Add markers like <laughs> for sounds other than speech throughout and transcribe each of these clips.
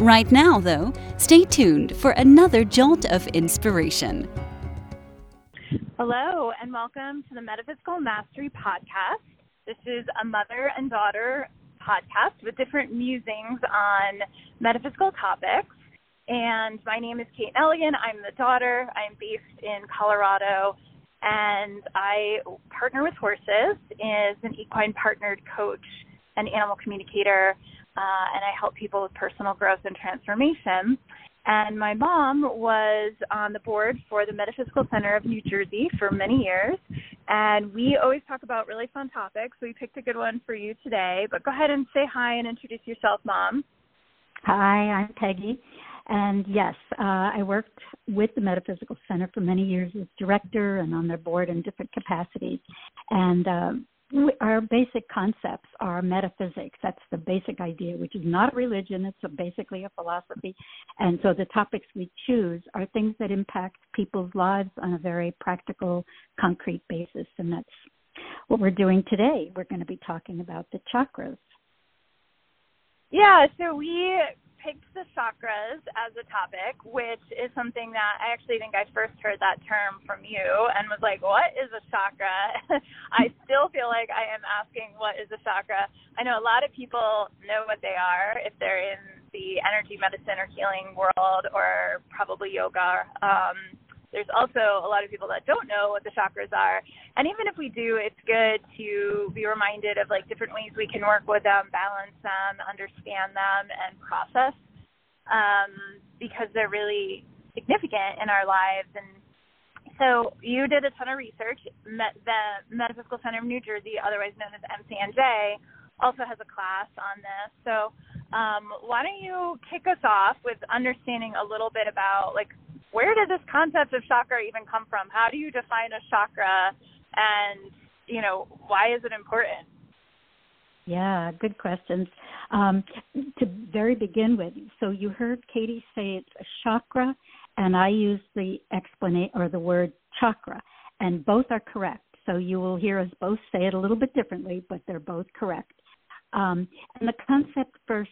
Right now, though, stay tuned for another jolt of inspiration. Hello, and welcome to the Metaphysical Mastery Podcast. This is a mother and daughter podcast with different musings on metaphysical topics. And my name is Kate Neligan. I'm the daughter. I'm based in Colorado, and I partner with horses as an equine partnered coach and animal communicator uh, and I help people with personal growth and transformation. And my mom was on the board for the Metaphysical Center of New Jersey for many years. And we always talk about really fun topics. We picked a good one for you today. But go ahead and say hi and introduce yourself, Mom. Hi, I'm Peggy. And yes, uh, I worked with the Metaphysical Center for many years as director and on their board in different capacities. And our basic concepts are metaphysics. That's the basic idea, which is not a religion, it's a, basically a philosophy. And so the topics we choose are things that impact people's lives on a very practical, concrete basis. And that's what we're doing today. We're going to be talking about the chakras. Yeah, so we picked the chakras as a topic, which is something that I actually think I first heard that term from you and was like, what is a chakra? <laughs> I still feel like I am asking, what is a chakra? I know a lot of people know what they are if they're in the energy medicine or healing world or probably yoga. Um, there's also a lot of people that don't know what the chakras are. And even if we do, it's good to be reminded of like different ways we can work with them, balance them, understand them, and process um, because they're really significant in our lives. And so you did a ton of research. Met the Metaphysical Center of New Jersey, otherwise known as MCNJ, also has a class on this. So um, why don't you kick us off with understanding a little bit about like where did this concept of chakra even come from? How do you define a chakra and, you know, why is it important? Yeah, good questions. Um, to very begin with, so you heard Katie say it's a chakra, and I use the explanation or the word chakra, and both are correct. So you will hear us both say it a little bit differently, but they're both correct. Um, and the concept first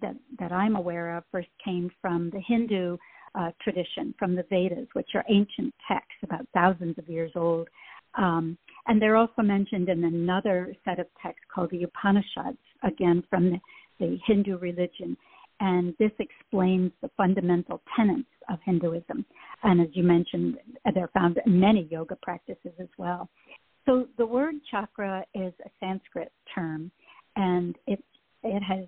that that I'm aware of first came from the Hindu uh, tradition from the Vedas, which are ancient texts about thousands of years old. Um, and they're also mentioned in another set of texts called the Upanishads, again from the, the Hindu religion. And this explains the fundamental tenets of Hinduism. And as you mentioned, they're found in many yoga practices as well. So the word chakra is a Sanskrit term, and it it has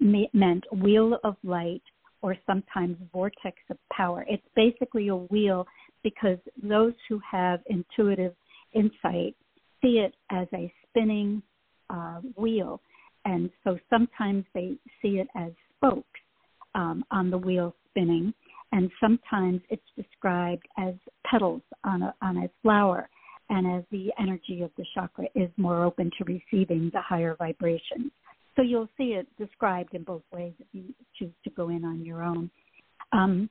meant wheel of light or sometimes vortex of power. It's basically a wheel because those who have intuitive insight see it as a spinning uh, wheel. And so sometimes they see it as spokes um, on the wheel spinning, and sometimes it's described as petals on a, on a flower. And as the energy of the chakra is more open to receiving the higher vibrations. So you'll see it described in both ways if you choose to go in on your own. Um,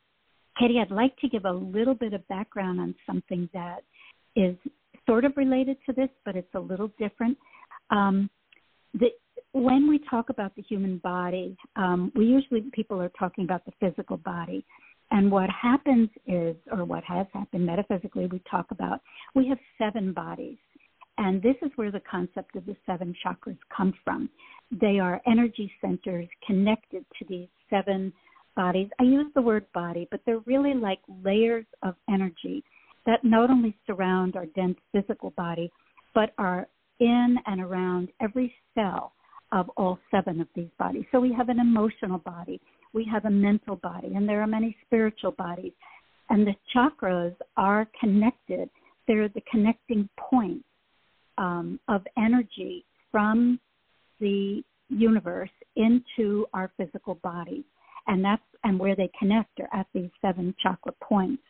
Katie, I'd like to give a little bit of background on something that is sort of related to this, but it's a little different. Um, the, when we talk about the human body, um, we usually people are talking about the physical body. And what happens is, or what has happened metaphysically, we talk about we have seven bodies. And this is where the concept of the seven chakras come from. They are energy centers connected to these seven bodies. I use the word body, but they're really like layers of energy that not only surround our dense physical body, but are in and around every cell of all seven of these bodies. So we have an emotional body, we have a mental body, and there are many spiritual bodies. And the chakras are connected. They're the connecting points um, of energy from the universe into our physical body, And that's and where they connect are at these seven chakra points.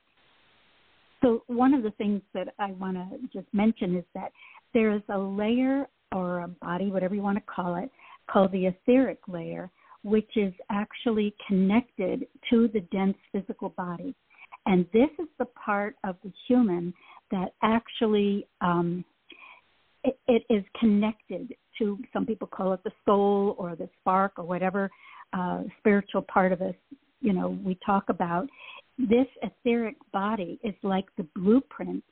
so one of the things that I want to just mention is that there is a layer or a body, whatever you want to call it, called the etheric layer, which is actually connected to the dense physical body. And this is the part of the human that actually um, it, it is connected to. Some people call it the soul or the spark or whatever uh, spiritual part of us. You know, we talk about this etheric body is like the blueprint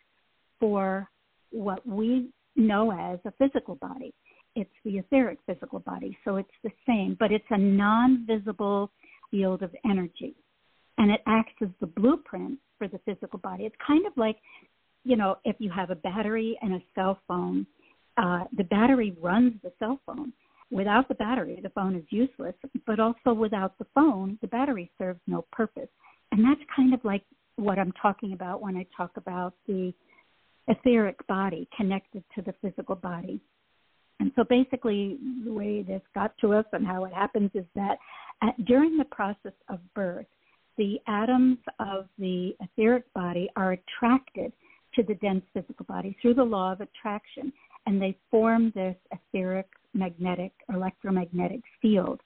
for what we know as a physical body. It's the etheric physical body, so it's the same, but it's a non visible field of energy. And it acts as the blueprint for the physical body. It's kind of like, you know, if you have a battery and a cell phone, uh, the battery runs the cell phone. Without the battery, the phone is useless, but also without the phone, the battery serves no purpose. And that's kind of like what I'm talking about when I talk about the etheric body connected to the physical body. And so basically, the way this got to us and how it happens is that at, during the process of birth, the atoms of the etheric body are attracted to the dense physical body through the law of attraction, and they form this etheric magnetic electromagnetic field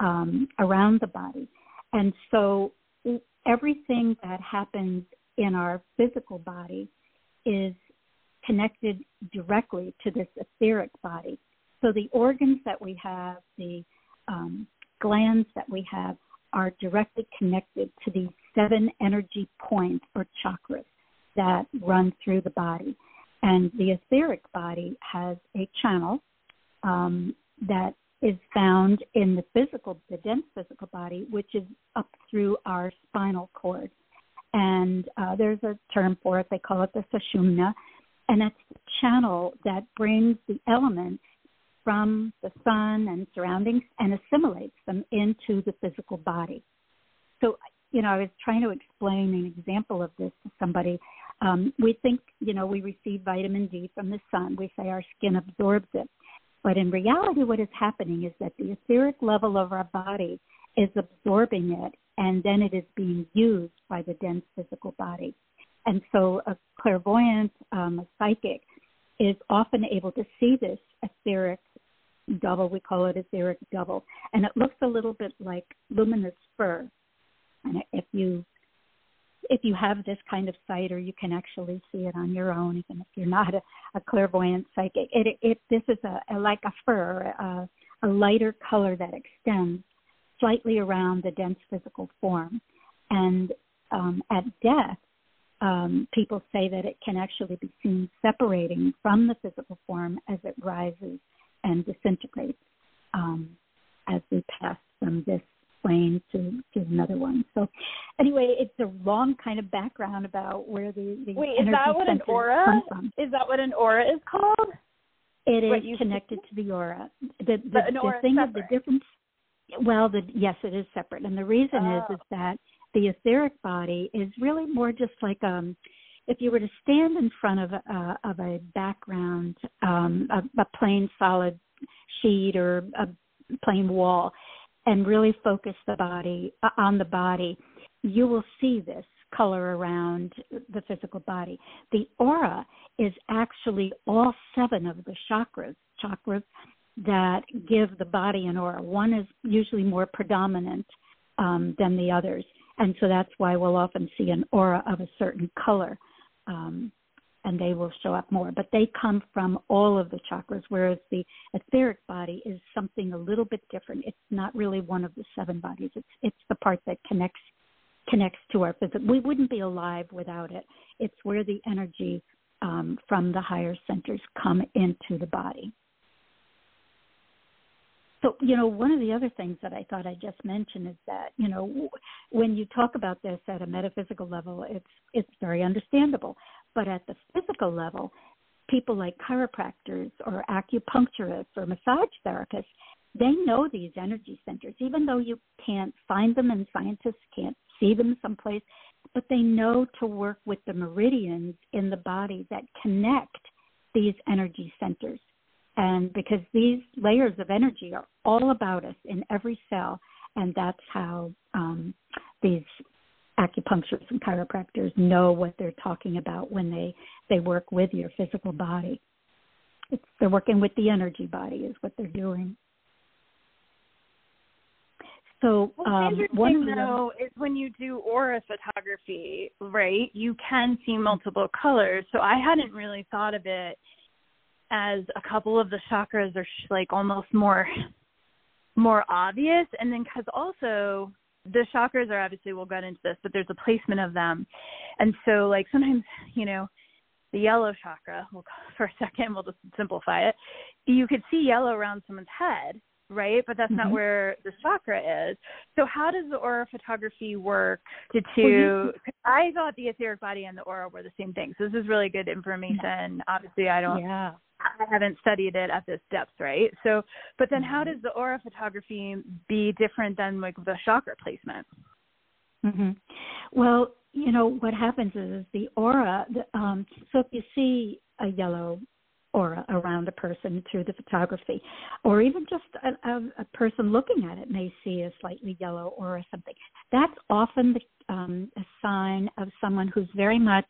um, around the body. And so everything that happens in our physical body is connected directly to this etheric body. So the organs that we have, the um, glands that we have, are directly connected to these seven energy points or chakras that run through the body. And the etheric body has a channel um, that is found in the physical, the dense physical body, which is up through our spinal cord. And uh, there's a term for it, they call it the sushumna, and that's the channel that brings the elements from the sun and surroundings and assimilates them into the physical body. So, you know, I was trying to explain an example of this to somebody. Um, we think, you know, we receive vitamin D from the sun. We say our skin absorbs it. But in reality, what is happening is that the etheric level of our body is absorbing it, and then it is being used by the dense physical body. And so a clairvoyant, um, a psychic, is often able to see this etheric double. We call it etheric double, and it looks a little bit like luminous fur. And if you if you have this kind of sight, or you can actually see it on your own, even if you're not a, a clairvoyant psychic, it, it this is a, a like a fur, a, a lighter color that extends slightly around the dense physical form, and um, at death, um, people say that it can actually be seen separating from the physical form as it rises and disintegrates um, as we pass from this to, to another one. So, anyway, it's a long kind of background about where the, the wait is that what an aura is that what an aura is called? It is connected to the aura. The the, the thing of the difference. Well, the yes, it is separate, and the reason oh. is is that the etheric body is really more just like um if you were to stand in front of a uh, of a background um a, a plain solid sheet or a plain wall and really focus the body uh, on the body you will see this color around the physical body. The aura is actually all seven of the chakras chakras that give the body an aura. One is usually more predominant um, than the others. And so that's why we'll often see an aura of a certain color um, and they will show up more. But they come from all of the chakras whereas the etheric body is something a little bit different. It's not really one of the seven bodies. It's it's the part that connects connects to our physical we wouldn't be alive without it. It's where the energy um, from the higher centers come into the body. So, you know, one of the other things that I thought I just mentioned is that, you know, when you talk about this at a metaphysical level, it's it's very understandable. But at the physical level, people like chiropractors or acupuncturists or massage therapists, they know these energy centers, even though you can't find them and scientists can't see them someplace, but they know to work with the meridians in the body that connect these energy centers. And because these layers of energy are all about us in every cell, and that's how um, these acupuncturists and chiropractors know what they're talking about when they they work with your physical body. It's, they're working with the energy body is what they're doing. So um, interesting one of the, though is when you do aura photography, right? You can see multiple colors. So I hadn't really thought of it as a couple of the chakras are sh- like almost more more obvious, and then because also the chakras are obviously we'll get into this, but there's a placement of them, and so like sometimes you know the yellow chakra. We'll, for a second, we'll just simplify it. You could see yellow around someone's head, right? But that's Mhm. not where the chakra is. So how does the aura photography work to you- to I thought the etheric body and the aura were the same thing. So this is really good information. Obviously I don't yeah. I haven't studied it at this depth, right? So but then how Mhm. does the aura photography be different than like the chakra placement? hmm Well, you know what happens is, is the aura. The, um, so if you see a yellow aura around a person through the photography, or even just a, a, a person looking at it may see a slightly yellow aura or something. That's often the, um, a sign of someone who's very much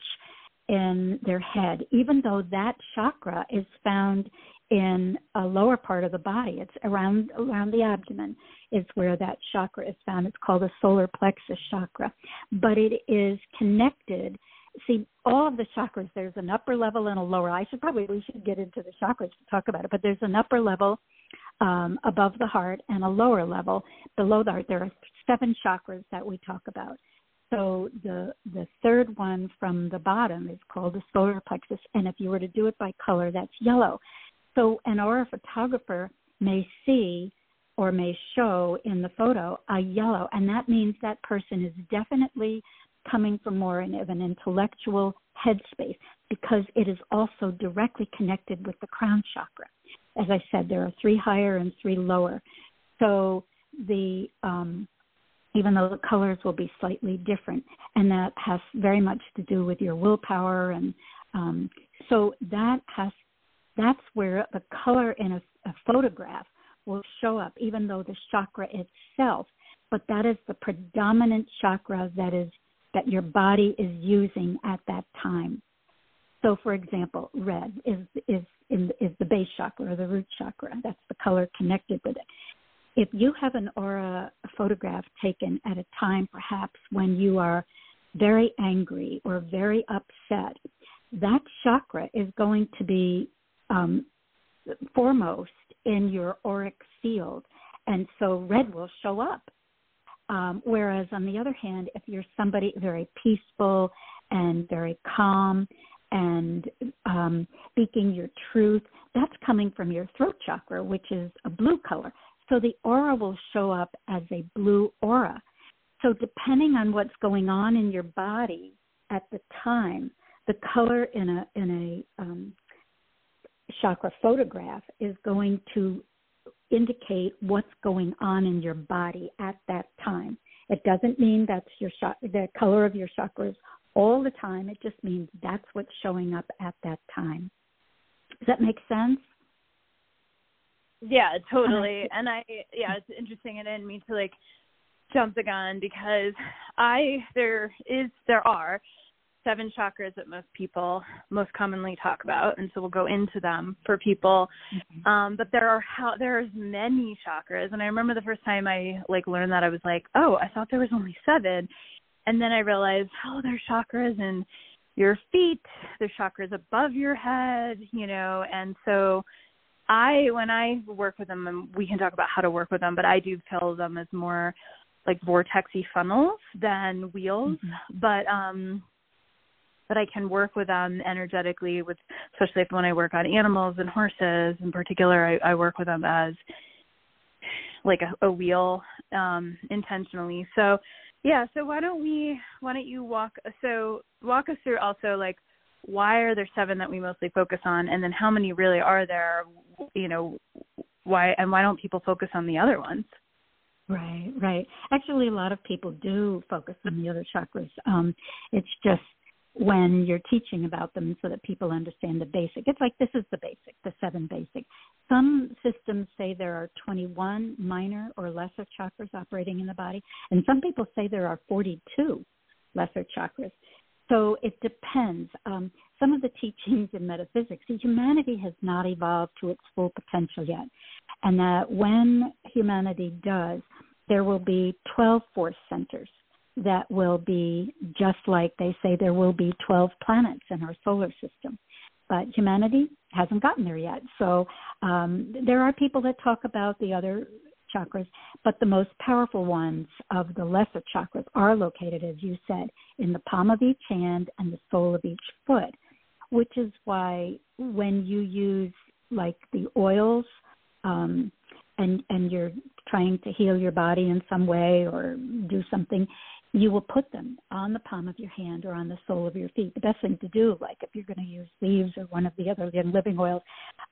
in their head, even though that chakra is found in a lower part of the body. It's around around the abdomen is where that chakra is found. It's called the solar plexus chakra, but it is connected. See, all of the chakras. There's an upper level and a lower. I should probably we should get into the chakras to talk about it, but there's an upper level um, above the heart and a lower level below the heart. There are seven chakras that we talk about. So the the third one from the bottom is called the solar plexus, and if you were to do it by color, that's yellow. So an aura photographer may see or may show in the photo a yellow, and that means that person is definitely coming from more of an intellectual headspace because it is also directly connected with the crown chakra. As I said, there are three higher and three lower. So the um, even though the colors will be slightly different, and that has very much to do with your willpower, and um, so that has that's where the color in a, a photograph will show up, even though the chakra itself, but that is the predominant chakra that is that your body is using at that time. So, for example, red is is in, is the base chakra or the root chakra. That's the color connected with it. If you have an aura photograph taken at a time, perhaps when you are very angry or very upset, that chakra is going to be um, foremost in your auric field, and so red will show up. Um, whereas on the other hand, if you're somebody very peaceful and very calm and um, speaking your truth, that's coming from your throat chakra, which is a blue color. So the aura will show up as a blue aura. So depending on what's going on in your body at the time, the color in a in a um, chakra photograph is going to indicate what's going on in your body at that time. It doesn't mean that's your sh- the color of your chakras all the time. It just means that's what's showing up at that time. Does that make sense? Yeah, totally. Uh-huh. And I yeah, it's interesting and I didn't mean to like jump the gun because I there is there are seven chakras that most people most commonly talk about and so we'll go into them for people Mm-hmm. um but there are how there's many chakras and i remember the first time i like learned that i was like oh i thought there was only seven and then i realized oh there's chakras in your feet there's chakras above your head you know and so i when i work with them and we can talk about how to work with them but i do feel them as more like vortexy funnels than wheels Mm-hmm. but um but I can work with them energetically with especially when I work on animals and horses in particular I, I work with them as like a, a wheel um intentionally. So yeah, so why don't we why don't you walk so walk us through also like why are there seven that we mostly focus on and then how many really are there you know why and why don't people focus on the other ones? Right, right. Actually, a lot of people do focus on the other chakras. Um, it's just when you're teaching about them so that people understand the basic. It's like this is the basic, the seven basic. Some systems say there are 21 minor or lesser chakras operating in the body, and some people say there are 42. lesser chakras. So it depends. Um, some of the teachings in metaphysics, humanity has not evolved to its full potential yet. And that when humanity does, there will be 12 force centers that will be just like they say there will be 12 planets in our solar system. But humanity hasn't gotten there yet. So um, there are people that talk about the other chakras, but the most powerful ones of the lesser chakras are located, as you said, in the palm of each hand and the sole of each foot, which is why when you use like the oils um, and and you're trying to heal your body in some way or do something, you will put them on the palm of your hand or on the sole of your feet. The best thing to do, like if you're going to use leaves or one of the other living oils,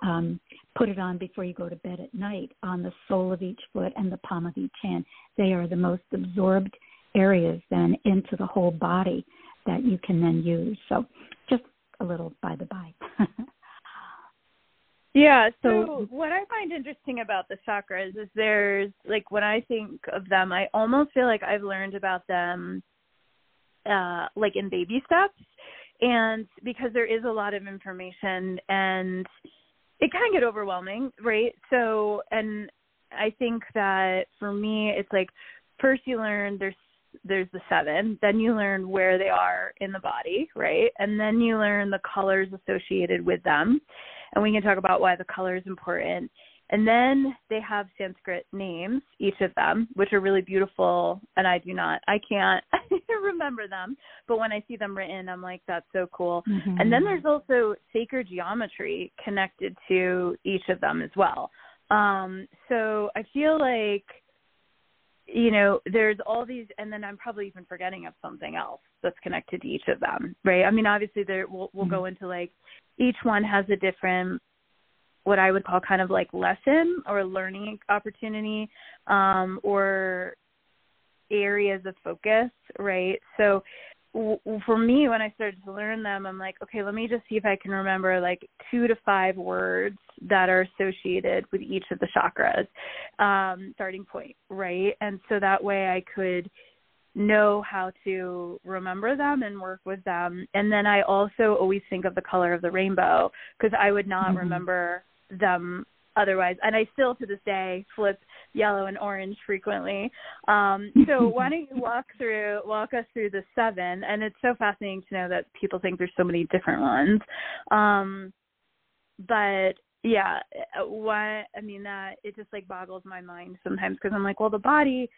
um, put it on before you go to bed at night on the sole of each foot and the palm of each hand. They are the most absorbed areas then into the whole body that you can then use. So just a little by the by. <laughs> Yeah, so what I find interesting about the chakras is there's like when I think of them, I almost feel like I've learned about them uh like in baby steps. And because there is a lot of information and it can get overwhelming, right? So and I think that for me it's like first you learn there's there's the seven then you learn where they are in the body right? And then you learn the colors associated with them and we can talk about why the color is important. And then they have Sanskrit names, each of them, which are really beautiful. And I do not, I can't <laughs> remember them, but when I see them written, I'm like, that's so cool. Mm-hmm. And then there's also sacred geometry connected to each of them as well. Um, so I feel like you know, there's all these, and then I'm probably even forgetting of something else that's connected to each of them, right? I mean, obviously, there we'll, we'll mm-hmm. go into like each one has a different, what I would call kind of like lesson or learning opportunity, um, or areas of focus, right? So for me when i started to learn them i'm like okay let me just see if i can remember like two to five words that are associated with each of the chakras um starting point right and so that way i could know how to remember them and work with them. And then i also always think of the color of the rainbow because i would not mm-hmm. remember them otherwise. And i still to this day flip yellow and orange frequently. Um, so <laughs> why don't you walk through walk us through the seven? And it's so fascinating to know that people think there's so many different ones. Um, but yeah why i mean that it just like boggles my mind sometimes because i'm like well the body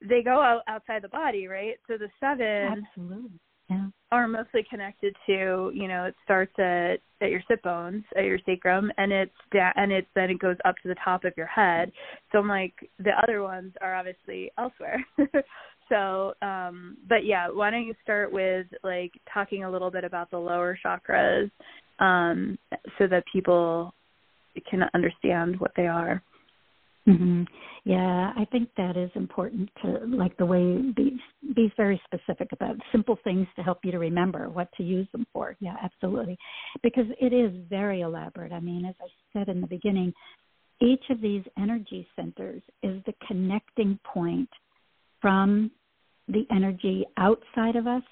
they go out outside the body right? So the seven absolutely. Yeah. are mostly connected to you know it starts at at your sit bones at your sacrum and it's da- and it's then it goes up to the top of your head. So i'm like the other ones are obviously elsewhere. <laughs> So um but yeah why don't you start with like talking a little bit about the lower chakras um so that people can understand what they are Mm-hmm. Yeah, I think that is important to like the way be be very specific about simple things to help you to remember what to use them for. Yeah, absolutely, because it is very elaborate. I mean, as I said in the beginning, each of these energy centers is the connecting point from the energy outside of us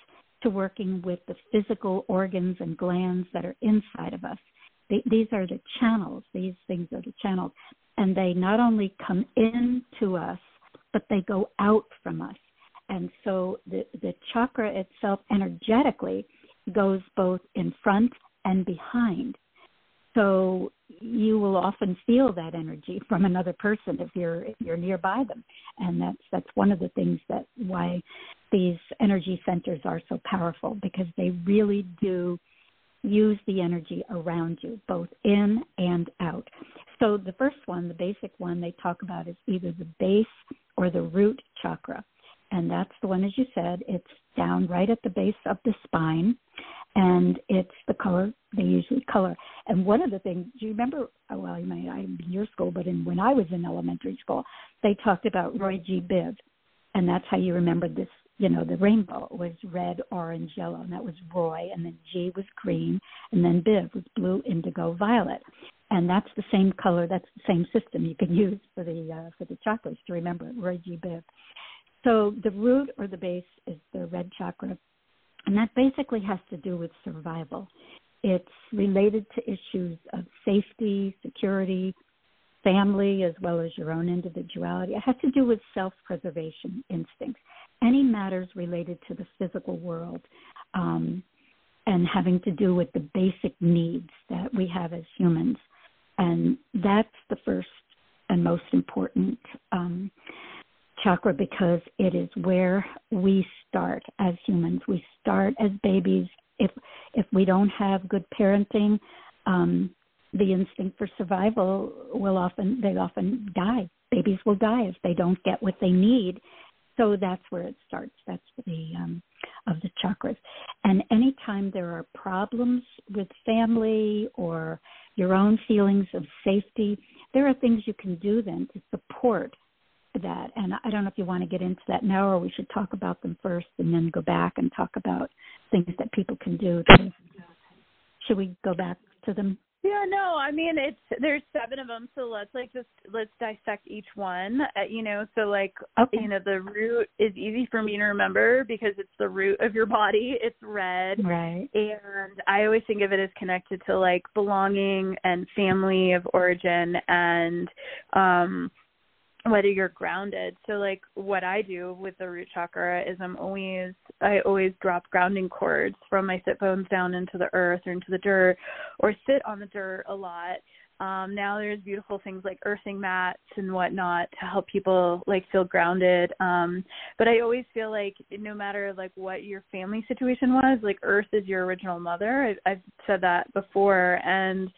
to working with the physical organs and glands that are inside of us. these are the channels. These things are the channels and they not only come in to us, but they go out from us. And so the, the chakra itself energetically goes both in front and behind. So you will often feel that energy from another person if you're if you're nearby them, and that's that's one of the things that why these energy centers are so powerful because they really do use the energy around you, both in and out. So the first one, the basic one they talk about is either the base or the root chakra. And that's the one, as you said, it's down right at the base of the spine. And it's the color they usually color. And one of the things, do you remember? Oh, well, you might I'm in your school, but in when I was in elementary school, they talked about Roy G. Biv, and that's how you remembered this you know, the rainbow was red, orange, yellow, and that was Roy, and then G was green, and then Biv was blue, indigo, violet. And that's the same color, that's the same system you can use for the uh, for the chakras to remember it, Roy G. Biv. So the root or the base is the red chakra, And that basically has to do with survival. It's related to issues of safety, security, family, as well as your own individuality. It has to do with self preservation instincts. Any matters related to the physical world um, and having to do with the basic needs that we have as humans. And that's the first and most important um, chakra because it is where we start as humans. We start as babies. If if we don't have good parenting, um, the instinct for survival will often they often die. Babies will die if they don't get what they need. So that's where it starts. That's the um, of the chakras. And anytime there are problems with family or your own feelings of safety, there are things you can do then to support that. And I don't know if you want to get into that now or we should talk about them first and then go back and talk about things that people can do. To, should we go back to them? Yeah, no, I mean it's there's seven of them, so let's like just let's dissect each one. Uh, you know, so like okay. you know the root is easy for me to remember because it's the root of your body. It's red, right? And I always think of it as connected to like belonging and family of origin and um whether you're grounded. So like what I do with the root chakra is I'm always I always drop grounding cords from my sit bones down into the earth or into the dirt or sit on the dirt a lot. Um, now there's beautiful things like earthing mats and whatnot to help people like feel grounded. Um, but I always feel like no matter like what your family situation was, like earth is your original mother. I, I've said that before and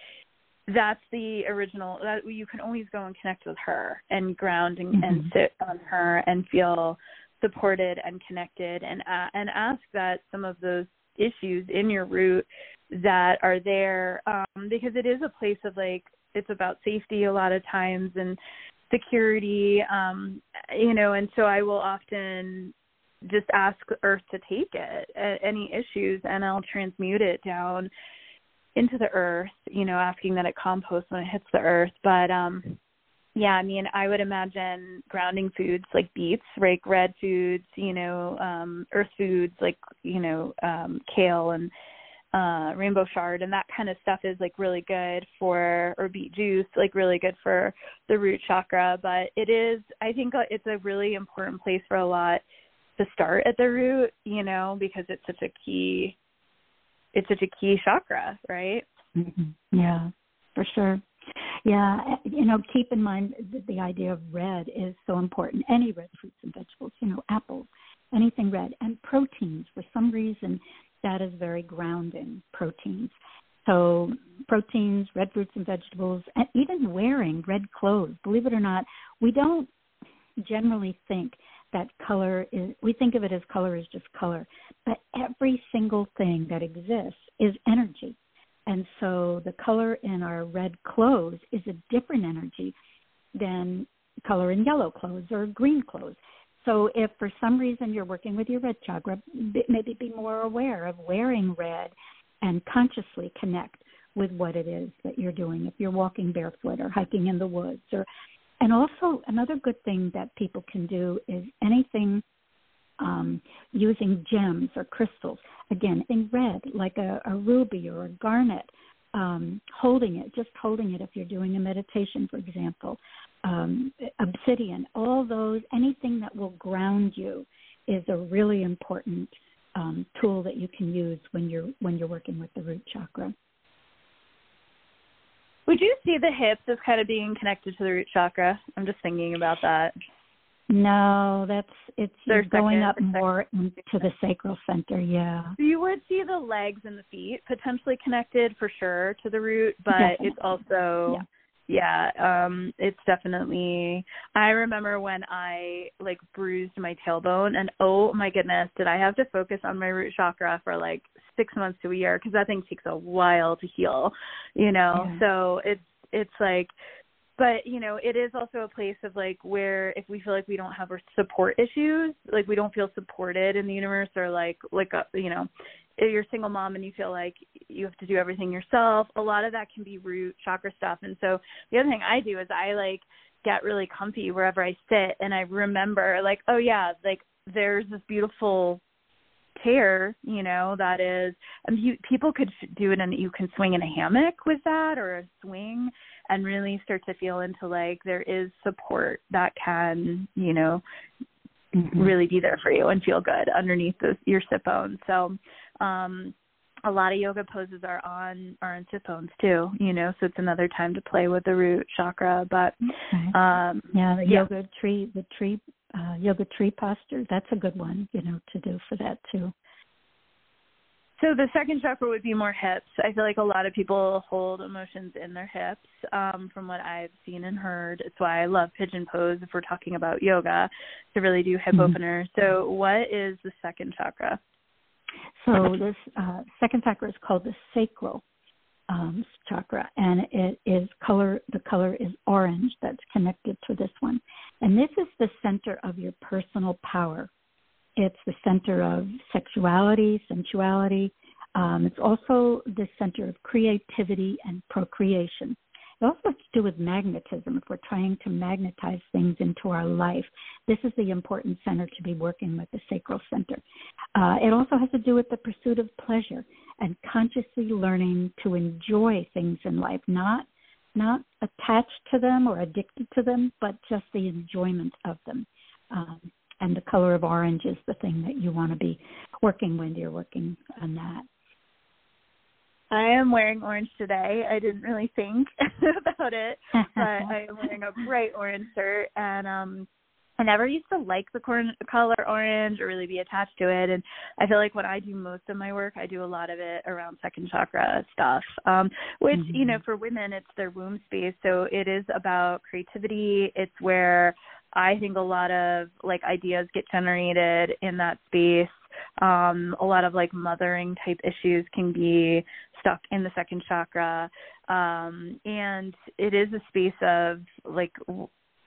that's the original that you can always go and connect with her and ground and, mm-hmm. and sit on her and feel supported and connected and uh, and ask that some of those issues in your root that are there um because it is a place of like it's about safety a lot of times and security um you know and so I will often just ask earth to take it any issues and I'll transmute it down into the earth, you know, asking that it compost when it hits the earth. But um yeah, I mean, I would imagine grounding foods like beets, right, red foods, you know, um earth foods like, you know, um kale and uh rainbow chard and that kind of stuff is like really good for or beet juice like really good for the root chakra but it is i think uh, it's a really important place for a lot to start at the root you know because it's such a key it's such a key chakra, right? Mm-hmm. Yeah, for sure. Yeah, you know, keep in mind that the idea of red is so important. Any red fruits and vegetables, you know, apples, anything red, and proteins. For some reason, that is very grounding. Proteins. So proteins, red fruits and vegetables, and even wearing red clothes. Believe it or not, we don't generally think that color is we think of it as color is just color but every single thing that exists is energy. And so the color in our red clothes is a different energy than color in yellow clothes or green clothes. So if for some reason you're working with your red chakra maybe be more aware of wearing red and consciously connect with what it is that you're doing. If you're walking barefoot or hiking in the woods or and also, another good thing that people can do is anything um, using gems or crystals. Again, in red, like a, a ruby or a garnet, um, holding it, just holding it if you're doing a meditation, for example. Um, obsidian, all those, anything that will ground you is a really important um, tool that you can use when you're when you're working with the root chakra. Would you see the hips as kind of being connected to the root chakra? I'm just thinking about that. No, that's it's They're going up more into the sacral center. Yeah. You would see the legs and the feet potentially connected for sure to the root, but Definitely. it's also yeah yeah um it's definitely i remember when i like bruised my tailbone and oh my goodness did i have to focus on my root chakra for like six months to a year because that thing takes a while to heal you know yeah. so it's it's like but you know it is also a place of like where if we feel like we don't have our support issues like we don't feel supported in the universe or like like a, uh, you know if you're a single mom and you feel like you have to do everything yourself a lot of that can be root chakra stuff and so the other thing i do is i like get really comfy wherever i sit and i remember like oh yeah like there's this beautiful chair, you know, that is, and you, people could do it and you can swing in a hammock with that or a swing and really start to feel into like there is support that can, you know, mm-hmm. really be there for you and feel good underneath those, your sit bones. So, um, a lot of yoga poses are on are on sit bones too, you know, so it's another time to play with the root chakra. But um yeah, the yeah. yoga tree the tree uh yoga tree posture, that's a good one, you know, to do for that too. So the second chakra would be more hips. I feel like a lot of people hold emotions in their hips, um, from what I've seen and heard. It's why I love pigeon pose if we're talking about yoga to really do hip mm-hmm. opener. So what is the second chakra? So this uh, second chakra is called the sacral um, chakra, and it is color. The color is orange. That's connected to this one, and this is the center of your personal power. It's the center of sexuality, sensuality. Um, it's also the center of creativity and procreation. It also has to do with magnetism. If we're trying to magnetize things into our life, this is the important center to be working with the sacral center. Uh, it also has to do with the pursuit of pleasure and consciously learning to enjoy things in life, not not attached to them or addicted to them, but just the enjoyment of them. Um, and the color of orange is the thing that you want to be working when you're working on that. I am wearing orange today. I didn't really think <laughs> about it, but I am wearing a bright orange shirt and um I never used to like the corn, color orange or really be attached to it. And I feel like when I do most of my work, I do a lot of it around second chakra stuff, um, which, mm-hmm. you know, for women, it's their womb space. So it is about creativity. It's where I think a lot of like ideas get generated in that space. Um, a lot of like mothering type issues can be stuck in the second chakra. Um, and it is a space of like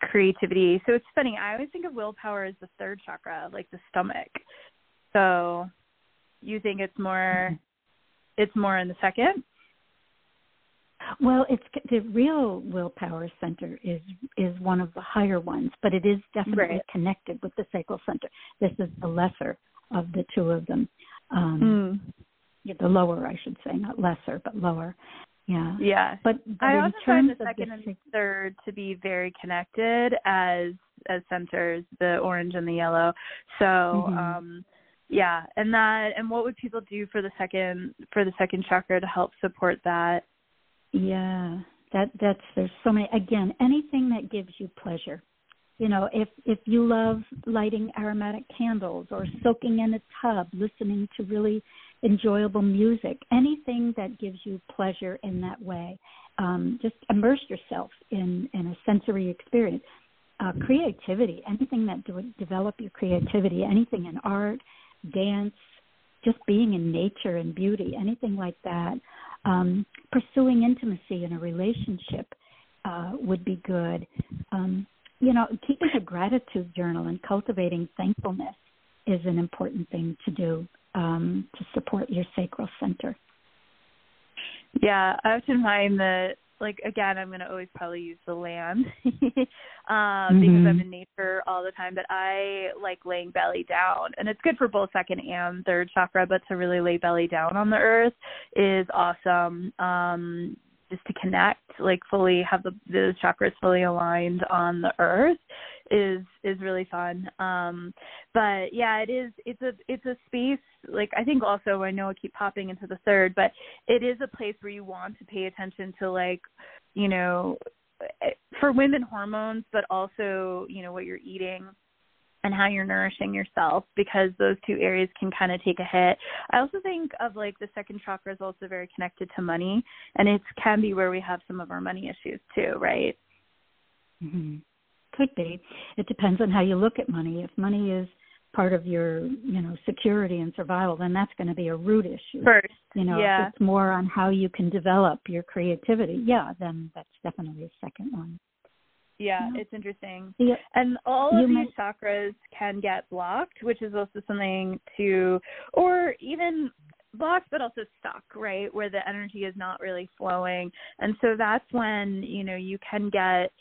creativity. So it's funny, I always think of willpower as the third chakra, like the stomach. So you think it's more it's more in the second? Well, it's the real willpower center is is one of the higher ones, but it is definitely right. connected with the sacral center. This is the lesser of the two of them. Um, mm. yeah, the lower, I should say, not lesser, but lower. Yeah. Yeah. But, but I also find the second the, and third to be very connected as as centers, the orange and the yellow. So mm-hmm. um yeah, and that and what would people do for the second for the second chakra to help support that? Yeah. That that's there's so many again, anything that gives you pleasure. You know, if if you love lighting aromatic candles or soaking in a tub, listening to really enjoyable music, anything that gives you pleasure in that way. Um, just immerse yourself in, in a sensory experience. Uh, creativity, anything that would develop your creativity, anything in art, dance, just being in nature and beauty, anything like that. Um, pursuing intimacy in a relationship uh, would be good. Um, you know, keeping a gratitude journal and cultivating thankfulness is an important thing to do um, to support your sacral center. Yeah, I often find that, like, again, I'm going to always probably use the land <laughs> um, mm-hmm. because I'm in nature all the time, but I like laying belly down. And it's good for both second and third chakra, but to really lay belly down on the earth is awesome. Um, just to connect, like fully have the the chakras fully aligned on the earth is is really fun. Um but yeah, it is it's a it's a space like I think also I know I keep popping into the third, but it is a place where you want to pay attention to like, you know, for women hormones, but also, you know, what you're eating and how you're nourishing yourself because those two areas can kind of take a hit. I also think of like the second chakra is also very connected to money and it can be where we have some of our money issues too, right? Mm-hmm. Could be. It depends on how you look at money. If money is part of your, you know, security and survival, then that's going to be a root issue. First, you know, yeah. if it's more on how you can develop your creativity, yeah, then that's definitely a second one yeah, it's interesting. Yeah. And all of these chakras can get blocked, which is also something to, or even blocked, but also stuck, right? Where the energy is not really flowing. And so that's when, you know, you can get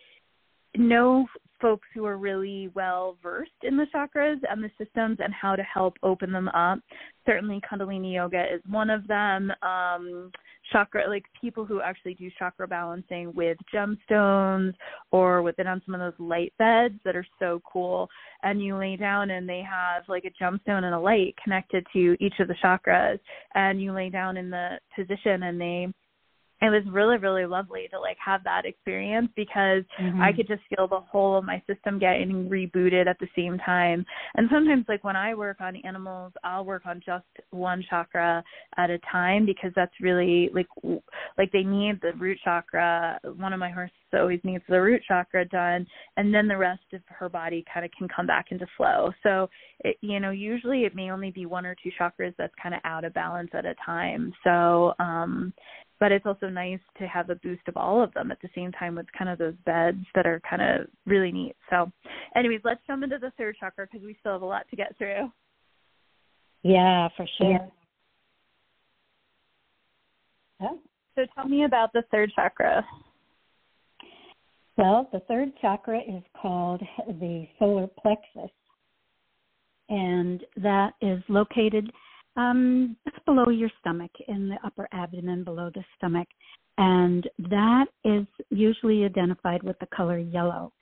no folks who are really well versed in the chakras and the systems and how to help open them up. Certainly, Kundalini Yoga is one of them. Um, chakra, like people who actually do chakra balancing with gemstones or within on some of those light beds that are so cool. And you lay down and they have like a gemstone and a light connected to each of the chakras, and you lay down in the position and they it was really really lovely to like have that experience because mm-hmm. i could just feel the whole of my system getting rebooted at the same time and sometimes like when i work on animals i'll work on just one chakra at a time because that's really like like they need the root chakra one of my horses always needs the root chakra done and then the rest of her body kind of can come back into flow so it, you know usually it may only be one or two chakras that's kind of out of balance at a time so um but it's also nice to have a boost of all of them at the same time with kind of those beds that are kind of really neat. So, anyways, let's jump into the third chakra because we still have a lot to get through. Yeah, for sure. Yeah. So, tell me about the third chakra. Well, the third chakra is called the solar plexus, and that is located um, just below your stomach, in the upper abdomen, below the stomach. And that is usually identified with the color yellow.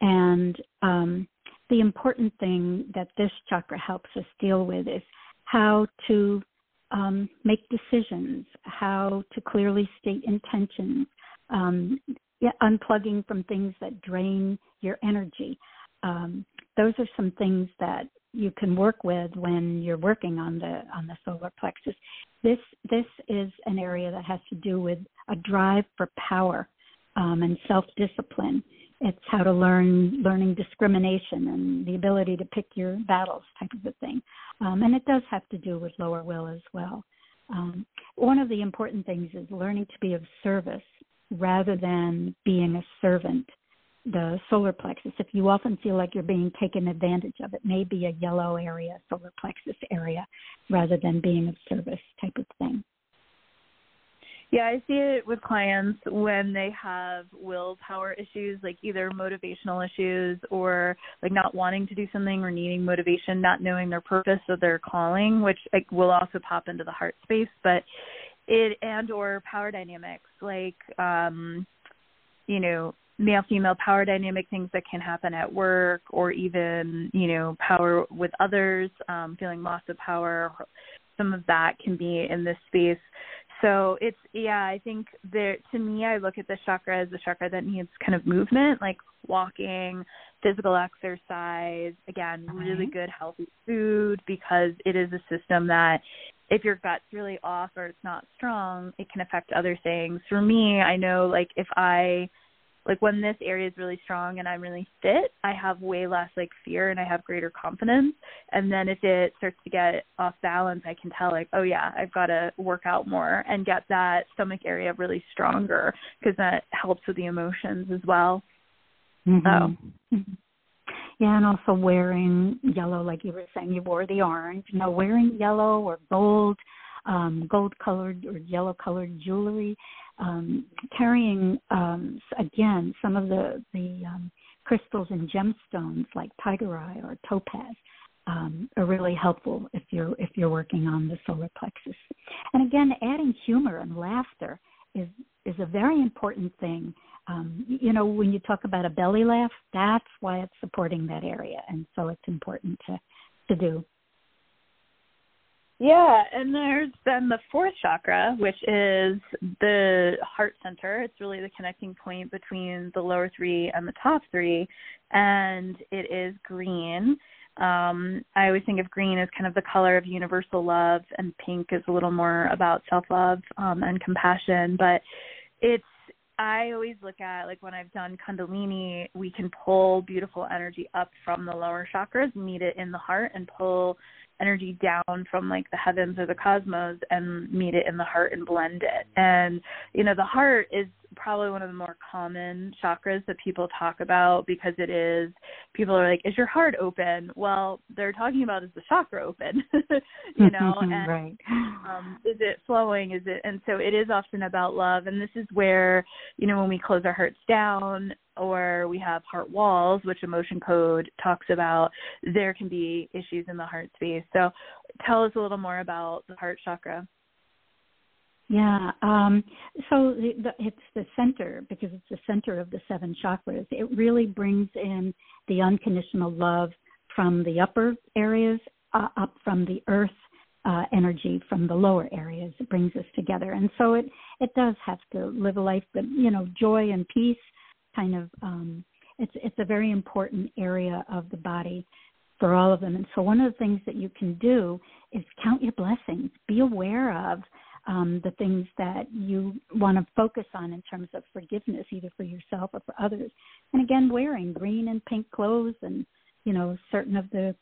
And um, the important thing that this chakra helps us deal with is how to um, make decisions, how to clearly state intentions, um, yeah, unplugging from things that drain your energy. Um, those are some things that you can work with when you're working on the on the solar plexus. This this is an area that has to do with a drive for power um, and self discipline. It's how to learn learning discrimination and the ability to pick your battles type of a thing. Um, and it does have to do with lower will as well. Um, one of the important things is learning to be of service rather than being a servant the solar plexus, if you often feel like you're being taken advantage of, it may be a yellow area, solar plexus area, rather than being of service type of thing. Yeah, I see it with clients when they have willpower issues, like either motivational issues or like not wanting to do something or needing motivation, not knowing their purpose or their calling, which like, will also pop into the heart space, but it and or power dynamics like um you know male female power dynamic things that can happen at work or even you know power with others um feeling loss of power some of that can be in this space. So it's yeah i think there to me i look at the chakra as a chakra that needs kind of movement like walking physical exercise again really good healthy food because it is a system that if your gut's really off or it's not strong it can affect other things for me i know like if i like when this area is really strong and I'm really fit, I have way less like fear and I have greater confidence. And then if it starts to get off balance, I can tell like, oh yeah, I've got to work out more and get that stomach area really stronger because that helps with the emotions as well. Mm-hmm. So. <laughs> Yeah, and also wearing yellow, like you were saying, you wore the orange. You know, wearing yellow or gold, um, gold colored or yellow colored jewelry um, carrying um, again some of the the um, crystals and gemstones like tiger eye or topaz um, are really helpful if you're if you're working on the solar plexus. And again, adding humor and laughter is is a very important thing. Um, you know, when you talk about a belly laugh, that's why it's supporting that area, and so it's important to to do. Yeah, and there's then the fourth chakra, which is the heart center. It's really the connecting point between the lower three and the top three, and it is green. Um, I always think of green as kind of the color of universal love, and pink is a little more about self love um, and compassion. But it's I always look at like when I've done Kundalini, we can pull beautiful energy up from the lower chakras, meet it in the heart, and pull energy down from like the heavens or the cosmos and meet it in the heart and blend it. And you know, the heart is probably one of the more common chakras that people talk about because it is people are like is your heart open well they're talking about is the chakra open <laughs> you know <laughs> and right. um is it flowing is it and so it is often about love and this is where you know when we close our hearts down or we have heart walls, which emotion code talks about. There can be issues in the heart space. So, tell us a little more about the heart chakra. Yeah, um, so the, the, it's the center because it's the center of the seven chakras. It really brings in the unconditional love from the upper areas uh, up from the earth uh, energy from the lower areas. It brings us together, and so it it does have to live a life that you know joy and peace. Kind of, um, it's it's a very important area of the body for all of them. And so one of the things that you can do is count your blessings. Be aware of um, the things that you want to focus on in terms of forgiveness, either for yourself or for others. And again, wearing green and pink clothes and you know certain of the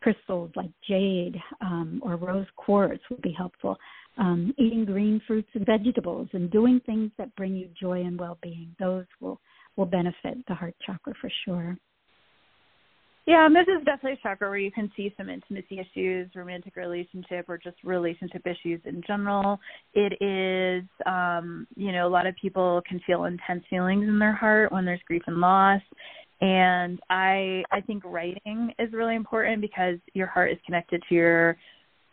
crystals like jade um, or rose quartz would be helpful. Um, eating green fruits and vegetables and doing things that bring you joy and well-being. Those will will benefit the heart chakra for sure. Yeah, and this is definitely a chakra where you can see some intimacy issues, romantic relationship, or just relationship issues in general. It is, um, you know, a lot of people can feel intense feelings in their heart when there's grief and loss and i i think writing is really important because your heart is connected to your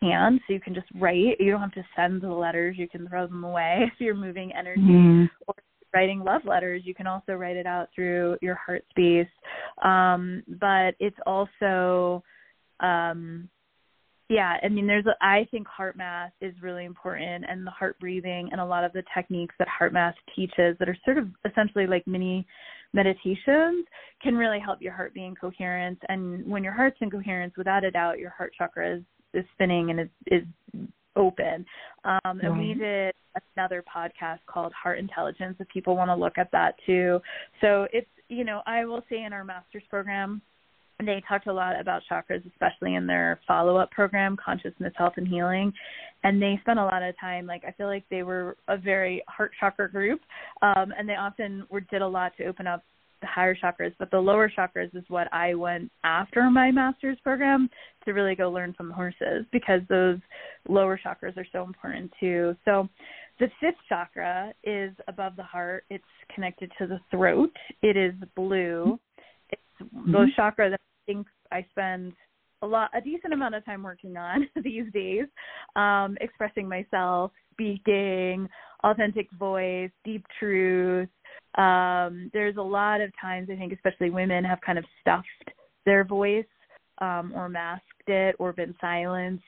hand so you can just write you don't have to send the letters you can throw them away <laughs> if you're moving energy mm. or writing love letters you can also write it out through your heart space um but it's also um yeah i mean there's a, i think HeartMath is really important and the heart breathing and a lot of the techniques that HeartMath teaches that are sort of essentially like mini meditations can really help your heart be in coherence. And when your heart's in coherence, without a doubt, your heart chakra is, is spinning and is, is open. Um, and we did another podcast called Heart Intelligence if people want to look at that too. So it's, you know, I will say in our master's program, they talked a lot about chakras, especially in their follow up program, Consciousness, Health, and Healing. And they spent a lot of time, like, I feel like they were a very heart chakra group. Um, and they often were, did a lot to open up the higher chakras, but the lower chakras is what I went after my master's program to really go learn from the horses because those lower chakras are so important too. So the fifth chakra is above the heart. It's connected to the throat. It is blue. It's mm-hmm. those chakras that I think I spend a lot a decent amount of time working on <laughs> these days. Um, expressing myself, speaking, authentic voice, deep truth, um, there's a lot of times I think, especially women, have kind of stuffed their voice um, or masked it or been silenced,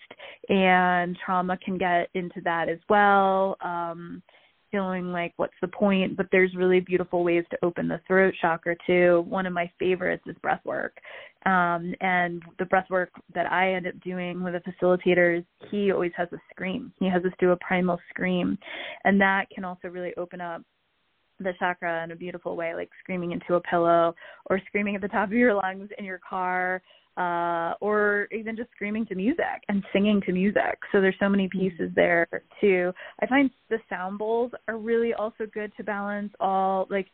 and trauma can get into that as well. Um, feeling like what's the point? But there's really beautiful ways to open the throat chakra too. One of my favorites is breath work. Um, and the breath work that i end up doing with the facilitators he always has a scream. He has us do a primal scream. And that can also really open up the chakra in a beautiful way, like screaming into a pillow or screaming at the top of your lungs in your car, uh, or even just screaming to music and singing to music. So there's so many mm-hmm. pieces there too. I find the sound bowls are really also good to balance all like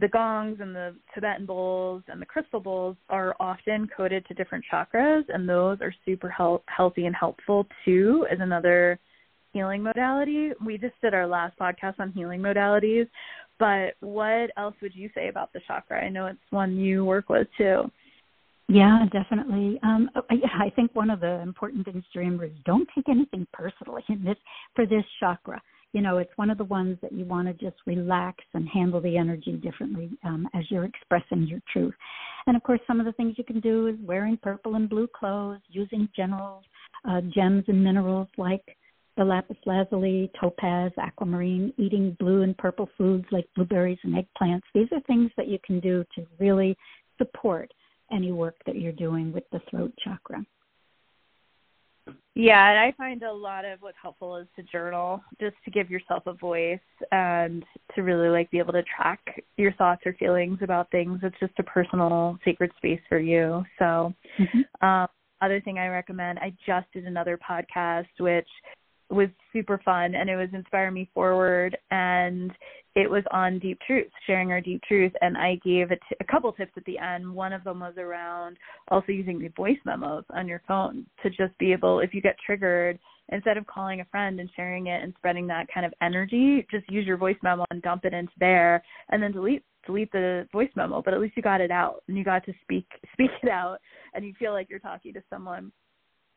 the gongs and the Tibetan bowls and the crystal bowls are often coded to different chakras, and those are super health- healthy and helpful too. As another healing modality. We just did our last podcast on healing modalities, but what else would you say about the chakra? I know it's one you work with too. Yeah, definitely. Um, I, I think one of the important things to remember is don't take anything personally in this for this chakra. You know, it's one of the ones that you want to just relax and handle the energy differently um, as you're expressing your truth. And of course, some of the things you can do is wearing purple and blue clothes, using general uh, gems and minerals like the lapis lazuli, topaz, aquamarine, eating blue and purple foods like blueberries and eggplants. These are things that you can do to really support any work that you're doing with the throat chakra. Yeah, and I find a lot of what's helpful is to journal, just to give yourself a voice and to really like be able to track your thoughts or feelings about things. It's just a personal sacred space for you. So, mm-hmm. um, other thing I recommend, I just did another podcast which was super fun and it was inspiring me forward and it was on deep truth sharing our deep truth and i gave a, t- a couple tips at the end one of them was around also using the voice memos on your phone to just be able if you get triggered instead of calling a friend and sharing it and spreading that kind of energy, just use your voice memo and dump it into there and then delete delete the voice memo, but at least you got it out and you got to speak <laughs> speak it out and you feel like you're talking to someone.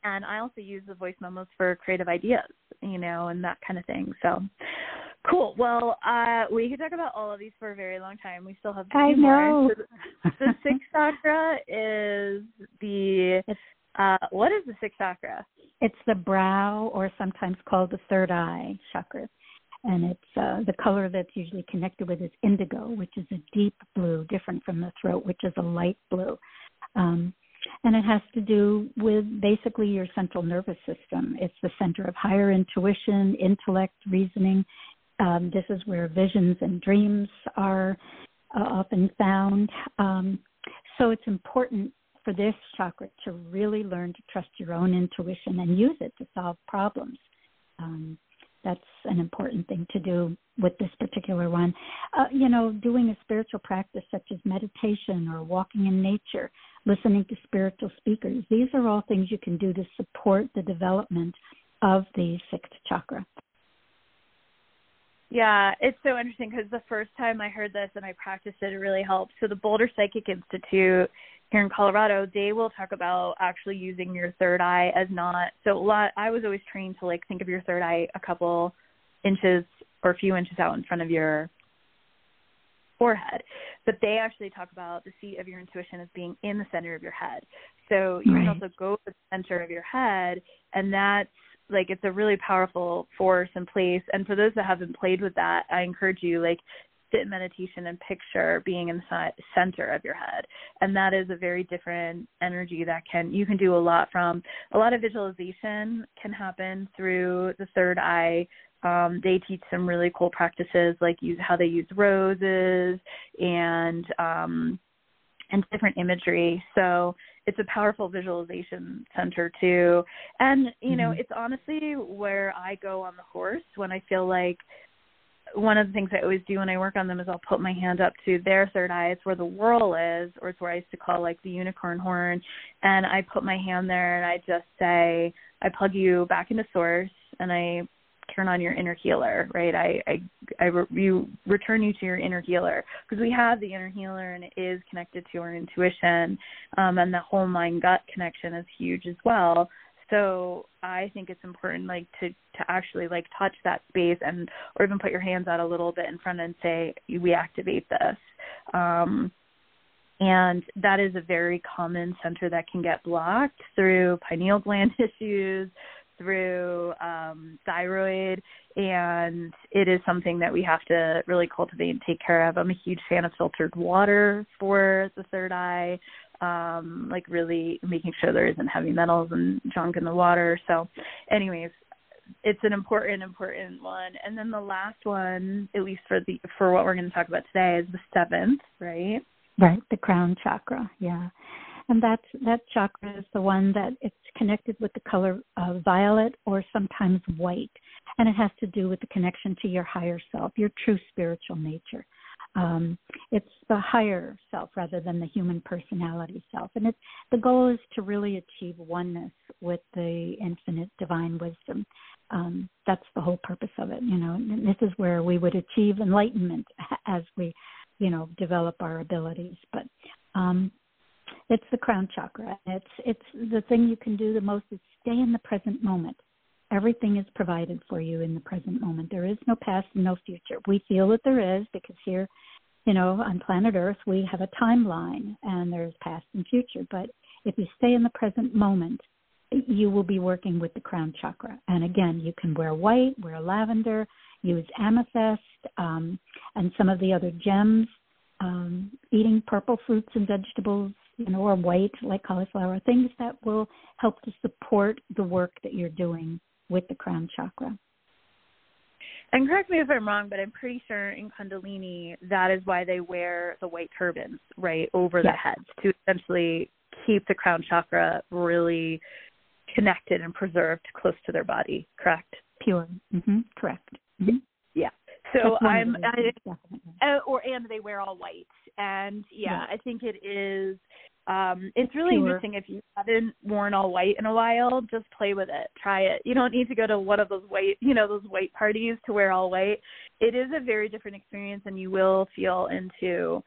And I also use the voice memos for creative ideas, you know, and that kind of thing. So Cool. Well, uh, we could talk about all of these for a very long time. We still have I know. So the, the sixth <laughs> chakra is the uh, what is the sixth chakra? It's the brow, or sometimes called the third eye chakra, and it's uh, the color that's usually connected with is indigo, which is a deep blue, different from the throat, which is a light blue. Um, and it has to do with basically your central nervous system. It's the center of higher intuition, intellect, reasoning, um, this is where visions and dreams are uh, often found. Um, so it's important for this chakra to really learn to trust your own intuition and use it to solve problems. Um, that's an important thing to do with this particular one. Uh, you know, doing a spiritual practice such as meditation or walking in nature, listening to spiritual speakers, these are all things you can do to support the development of the sixth chakra. Yeah, it's so interesting because the first time I heard this and I practiced it, it really helped. So the Boulder Psychic Institute here in Colorado, they will talk about actually using your third eye as not. So a lot, I was always trained to like think of your third eye a couple inches or a few inches out in front of your forehead. But they actually talk about the seat of your intuition as being in the center of your head. So you right. can also go to the center of your head, and that's like it's a really powerful force in place and for those that haven't played with that i encourage you like sit in meditation and picture being in the center of your head and that is a very different energy that can you can do a lot from a lot of visualization can happen through the third eye um, they teach some really cool practices like use how they use roses and um, and different imagery so it's a powerful visualization center too and you know mm-hmm. it's honestly where i go on the horse when i feel like one of the things I always do when I work on them is I'll put my hand up to their third eye. It's where the whirl is, or it's where I used to call like the unicorn horn. And I put my hand there and I just say, I plug you back into source and I turn on your inner healer, right? I I, I re, you return you to your inner healer because we have the inner healer and it is connected to our intuition, um, and the whole mind gut connection is huge as well. So I think it's important, like to to actually like touch that space and or even put your hands out a little bit in front and say we activate this. Um, and that is a very common center that can get blocked through pineal gland <laughs> issues, through um, thyroid, and it is something that we have to really cultivate and take care of. I'm a huge fan of filtered water for the third eye, um, like really making sure there isn't heavy metals and junk in the water. So, anyways, it's an important, important one. And then the last one, at least for the for what we're going to talk about today, is the seventh, right? Right, the crown chakra. Yeah and that that chakra is the one that it's connected with the color uh, violet or sometimes white, and it has to do with the connection to your higher self, your true spiritual nature. Um, it's the higher self rather than the human personality self, and it's the goal is to really achieve oneness with the infinite divine wisdom. Um, that's the whole purpose of it, you know. And this is where we would achieve enlightenment <laughs> as we, you know, develop our abilities. But um, it's the crown chakra. It's it's the thing you can do the most is stay in the present moment. Everything is provided for you in the present moment. There is no past and no future. We feel that there is because here, you know, on planet Earth we have a timeline and there's past and future. But if you stay in the present moment, you will be working with the crown chakra. And again, you can wear white, wear lavender, use amethyst, um, and some of the other gems. Um, eating purple fruits and vegetables you know, or white like cauliflower, things that will help to support the work that you're doing with the crown chakra. And correct me if I'm wrong, but I'm pretty sure in Kundalini that is why they wear the white turbans right over yes. their heads to essentially keep the crown chakra really connected and preserved close to their body. Correct? Pure. Mm-hmm. Correct. Mm-hmm. Yeah. So I'm, I, uh, or and they wear all white, and yeah, yeah, I think it is um it's really Sure. interesting if you haven't worn all white in a while just play with it try it you don't need to go to one of those white you know those white parties to wear all white it is a very different experience and you will feel into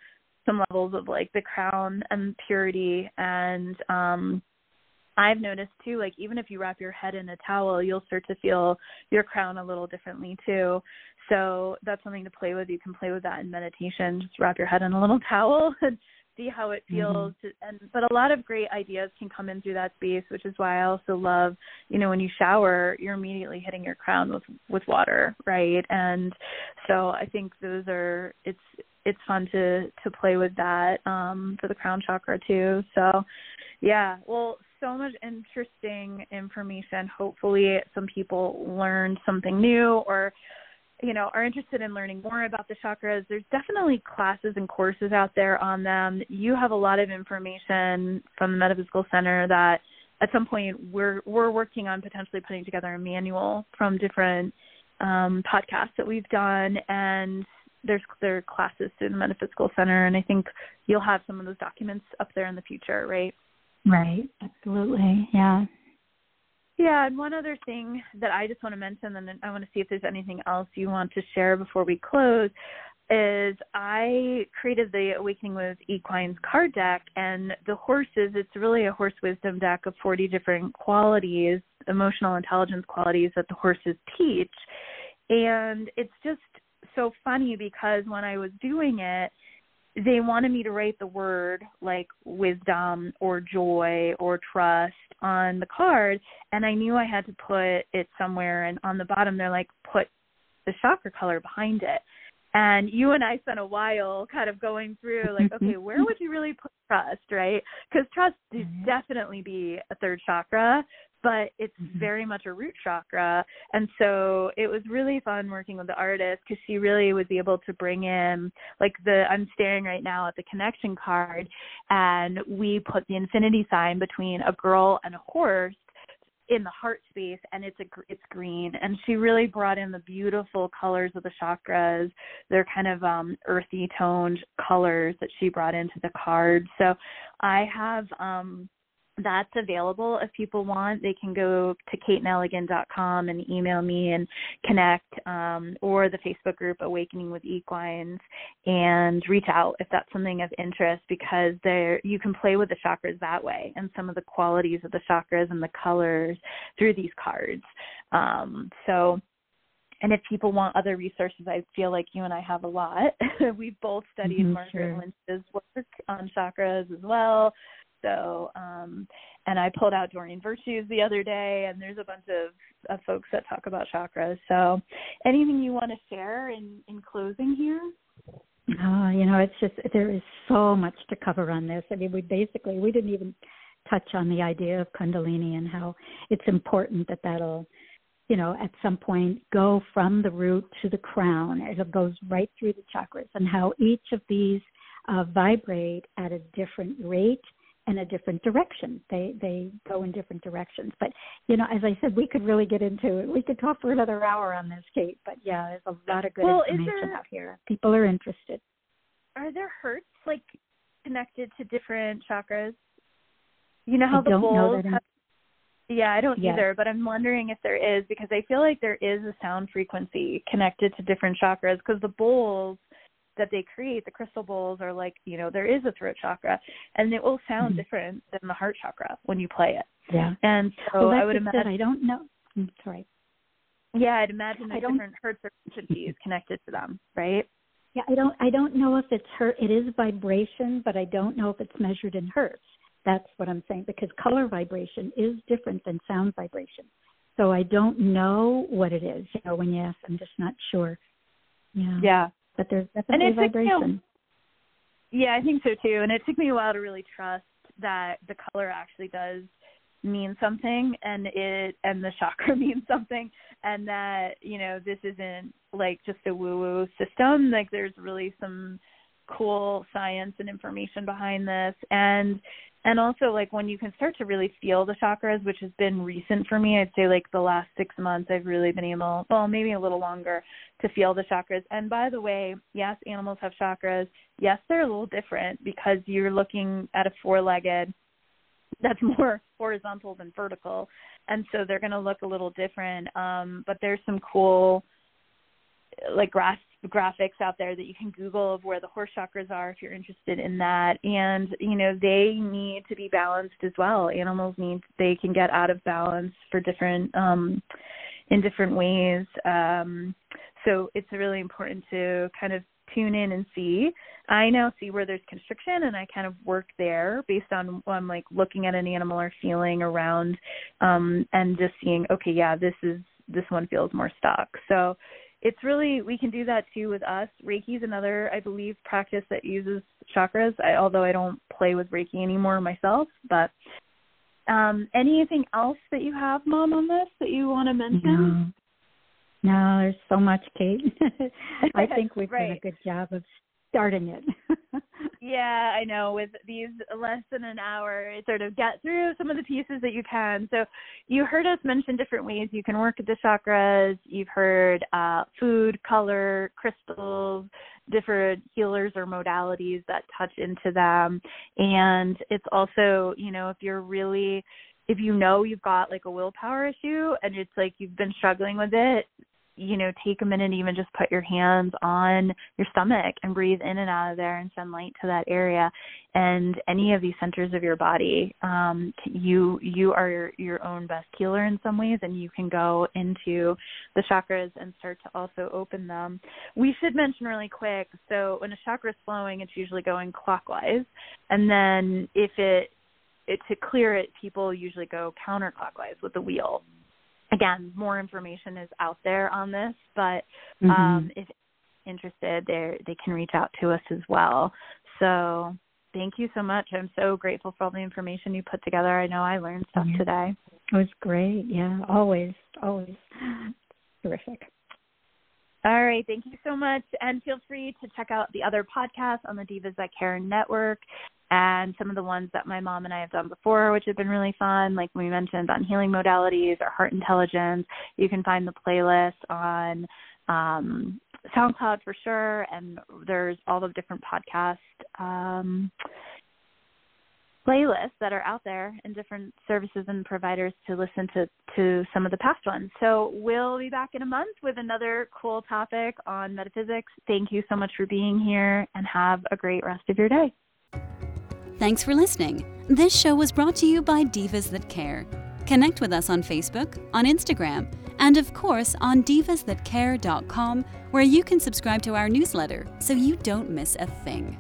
some levels of like the crown and purity and um I've noticed too, like even if you wrap your head in a towel, you'll start to feel your crown a little differently too. So that's something to play with. You can play with that in meditation. Just wrap your head in a little <laughs> towel and see how it feels. And but a lot of great ideas can come in through that space, which is why I also love, you know, when you shower, you're immediately hitting your crown with with water, right? And so I think those are it's it's fun to to play with that um for the crown chakra too. So yeah, well, so much interesting information. Hopefully, some people learned something new or you know are interested in learning more about the chakras there's definitely classes and courses out there on them you have a lot of information from the metaphysical center that at some point we're we're working on potentially putting together a manual from different um podcasts that we've done and there's there are classes through the metaphysical center and i think you'll have some of those documents up there in the future right Right. Absolutely. Yeah. Yeah, and one other thing that I just want to mention, and I want to see if there's anything else you want to share before we close, is I created the Awakening with Equines card deck, and the horses, it's really a horse wisdom deck of 40 different qualities, emotional intelligence qualities that the horses teach. And it's just so funny because when I was doing it, they wanted me to write the word like wisdom or joy or trust on the card and I knew I had to put it somewhere and on the bottom they're like put the chakra color behind it. And you and I spent a while kind of going through like, mm-hmm. okay, where would you really put trust, right? Because trust would definitely be a third chakra, but it's Mhm. very much a root chakra. And so it was really fun working with the artist because she really was able to bring in like the I'm staring right now at the connection card and we put the infinity sign between a girl and a horse in the heart space and it's a it's green and she really brought in the beautiful colors of the chakras they're kind of um earthy toned colors that she brought into the card so i have um that's available if people want they can go to kateneligan.com and email me and connect um, or the facebook group awakening with equines and reach out if that's something of interest because there you can play with the chakras that way and some of the qualities of the chakras and the colors through these cards um, so and if people want other resources, I feel like you and I have a lot. <laughs> We've both studied Mhm, Margaret sure. Lynch's work on chakras as well. So, um, and I pulled out Doreen Virtue's the other day, and there's a bunch of, of folks that talk about chakras. So, anything you want to share in, in closing here? Oh, you know, it's just there is so much to cover on this. I mean, we basically we didn't even touch on the idea of Kundalini and how it's important that that'll, you know, at some point go from the root to the crown. It goes right through the chakras, and how each of these uh, vibrate at a different rate and a different direction. They they go in different directions. But you know, as I said, we could really get into it. We could talk for another hour on this, Kate. But yeah, there's a lot of good Well, information there- out here. People are interested. Are there hertz like connected to different chakras? You know how I the bowls have Yeah, I don't Yes. either, but I'm wondering if there is because I feel like there is a sound frequency connected to different chakras because the bowls that they create, the crystal bowls are like, you know, there is a throat chakra and it will sound Mhm. different than the heart chakra when you play it. Yeah. And so well, I would imagine I don't know. Mm, Sorry. yeah, I'd imagine I there's different hertz or frequencies <laughs> connected to them, right? Yeah, I don't. I don't know if it's her. It is vibration, but I don't know if it's measured in hertz. That's what I'm saying because color vibration is different than sound vibration. So I don't know what it is. You know, when you ask, I'm just not sure. Yeah. Yeah. But there's definitely vibration. Yeah, I think so too. And it took me a while to really trust that the color actually does mean something and it and the chakra <laughs> means something and that, you know, this isn't like just a woo woo system. Like there's really some cool science and information behind this. And and also like when you can start to really feel the chakras which has been recent for me i'd say like the last six months i've really been able well maybe a little longer to feel the chakras. And by the way yes animals have chakras. Yes they're a little different because you're looking at a four legged that's <laughs> more horizontal than vertical. And so they're going to look a little different um but there's some cool like graph graphics out there that you can Google of where the horse chakras are if you're interested in that. And you know they need to be balanced as well. Animals need they can get out of balance for different um, in different ways. Um, so it's really important to kind of tune in and see. I now see where there's constriction and I kind of work there based on I'm like looking at an animal or feeling around um and just seeing okay yeah this is this one feels more stuck. So it's really we can do that too with us. Reiki is another, I believe, practice that uses chakras. I, although I don't play with Reiki anymore myself, but um, anything else that you have, Mom, on this that you want to mention? No, no there's so much, Kate. <laughs> I <laughs> think we've right. done a good job of starting it. <laughs> yeah, I know. With these less than an hour, sort of get through some of the pieces that you can. So, you heard us mention different ways you can work at the chakras. You've heard uh, food, color, crystals, different healers or modalities that touch into them. And it's also, you know, if you're really if you know you've got like a willpower issue and it's like you've been struggling with it, you know, take a minute even just put your hands on your stomach and breathe in and out of there and send light to that area. And any of these centers of your body, um, you you are your, your own best healer in some ways, and you can go into the chakras and start to also open them. We should mention really quick. So when a chakra is flowing, it's usually going clockwise, and then if it, it to clear it, people usually go counterclockwise with the wheel again, more information is out there on this, but mm-hmm. um, if interested, they they can reach out to us as well. So thank you so much. I'm so grateful for all the information you put together. I know I learned stuff yeah. today. It was great. Yeah, always, always terrific. All right, thank you so much. And feel free to check out the other podcasts on the Divas That Care Network and some of the ones that my mom and I have done before, which have been really fun, like we mentioned on healing modalities or heart intelligence. You can find the playlist on um, SoundCloud for sure, and there's all the different podcast um, playlists that are out there and different services and providers to listen to to some of the past ones. So we'll be back in a month with another cool topic on metaphysics. Thank you so much for being here and have a great rest of your day. Thanks for listening. This show was brought to you by Divas That Care. Connect with us on Facebook, on Instagram, and of course on divasthatcare.com, where you can subscribe to our newsletter so you don't miss a thing.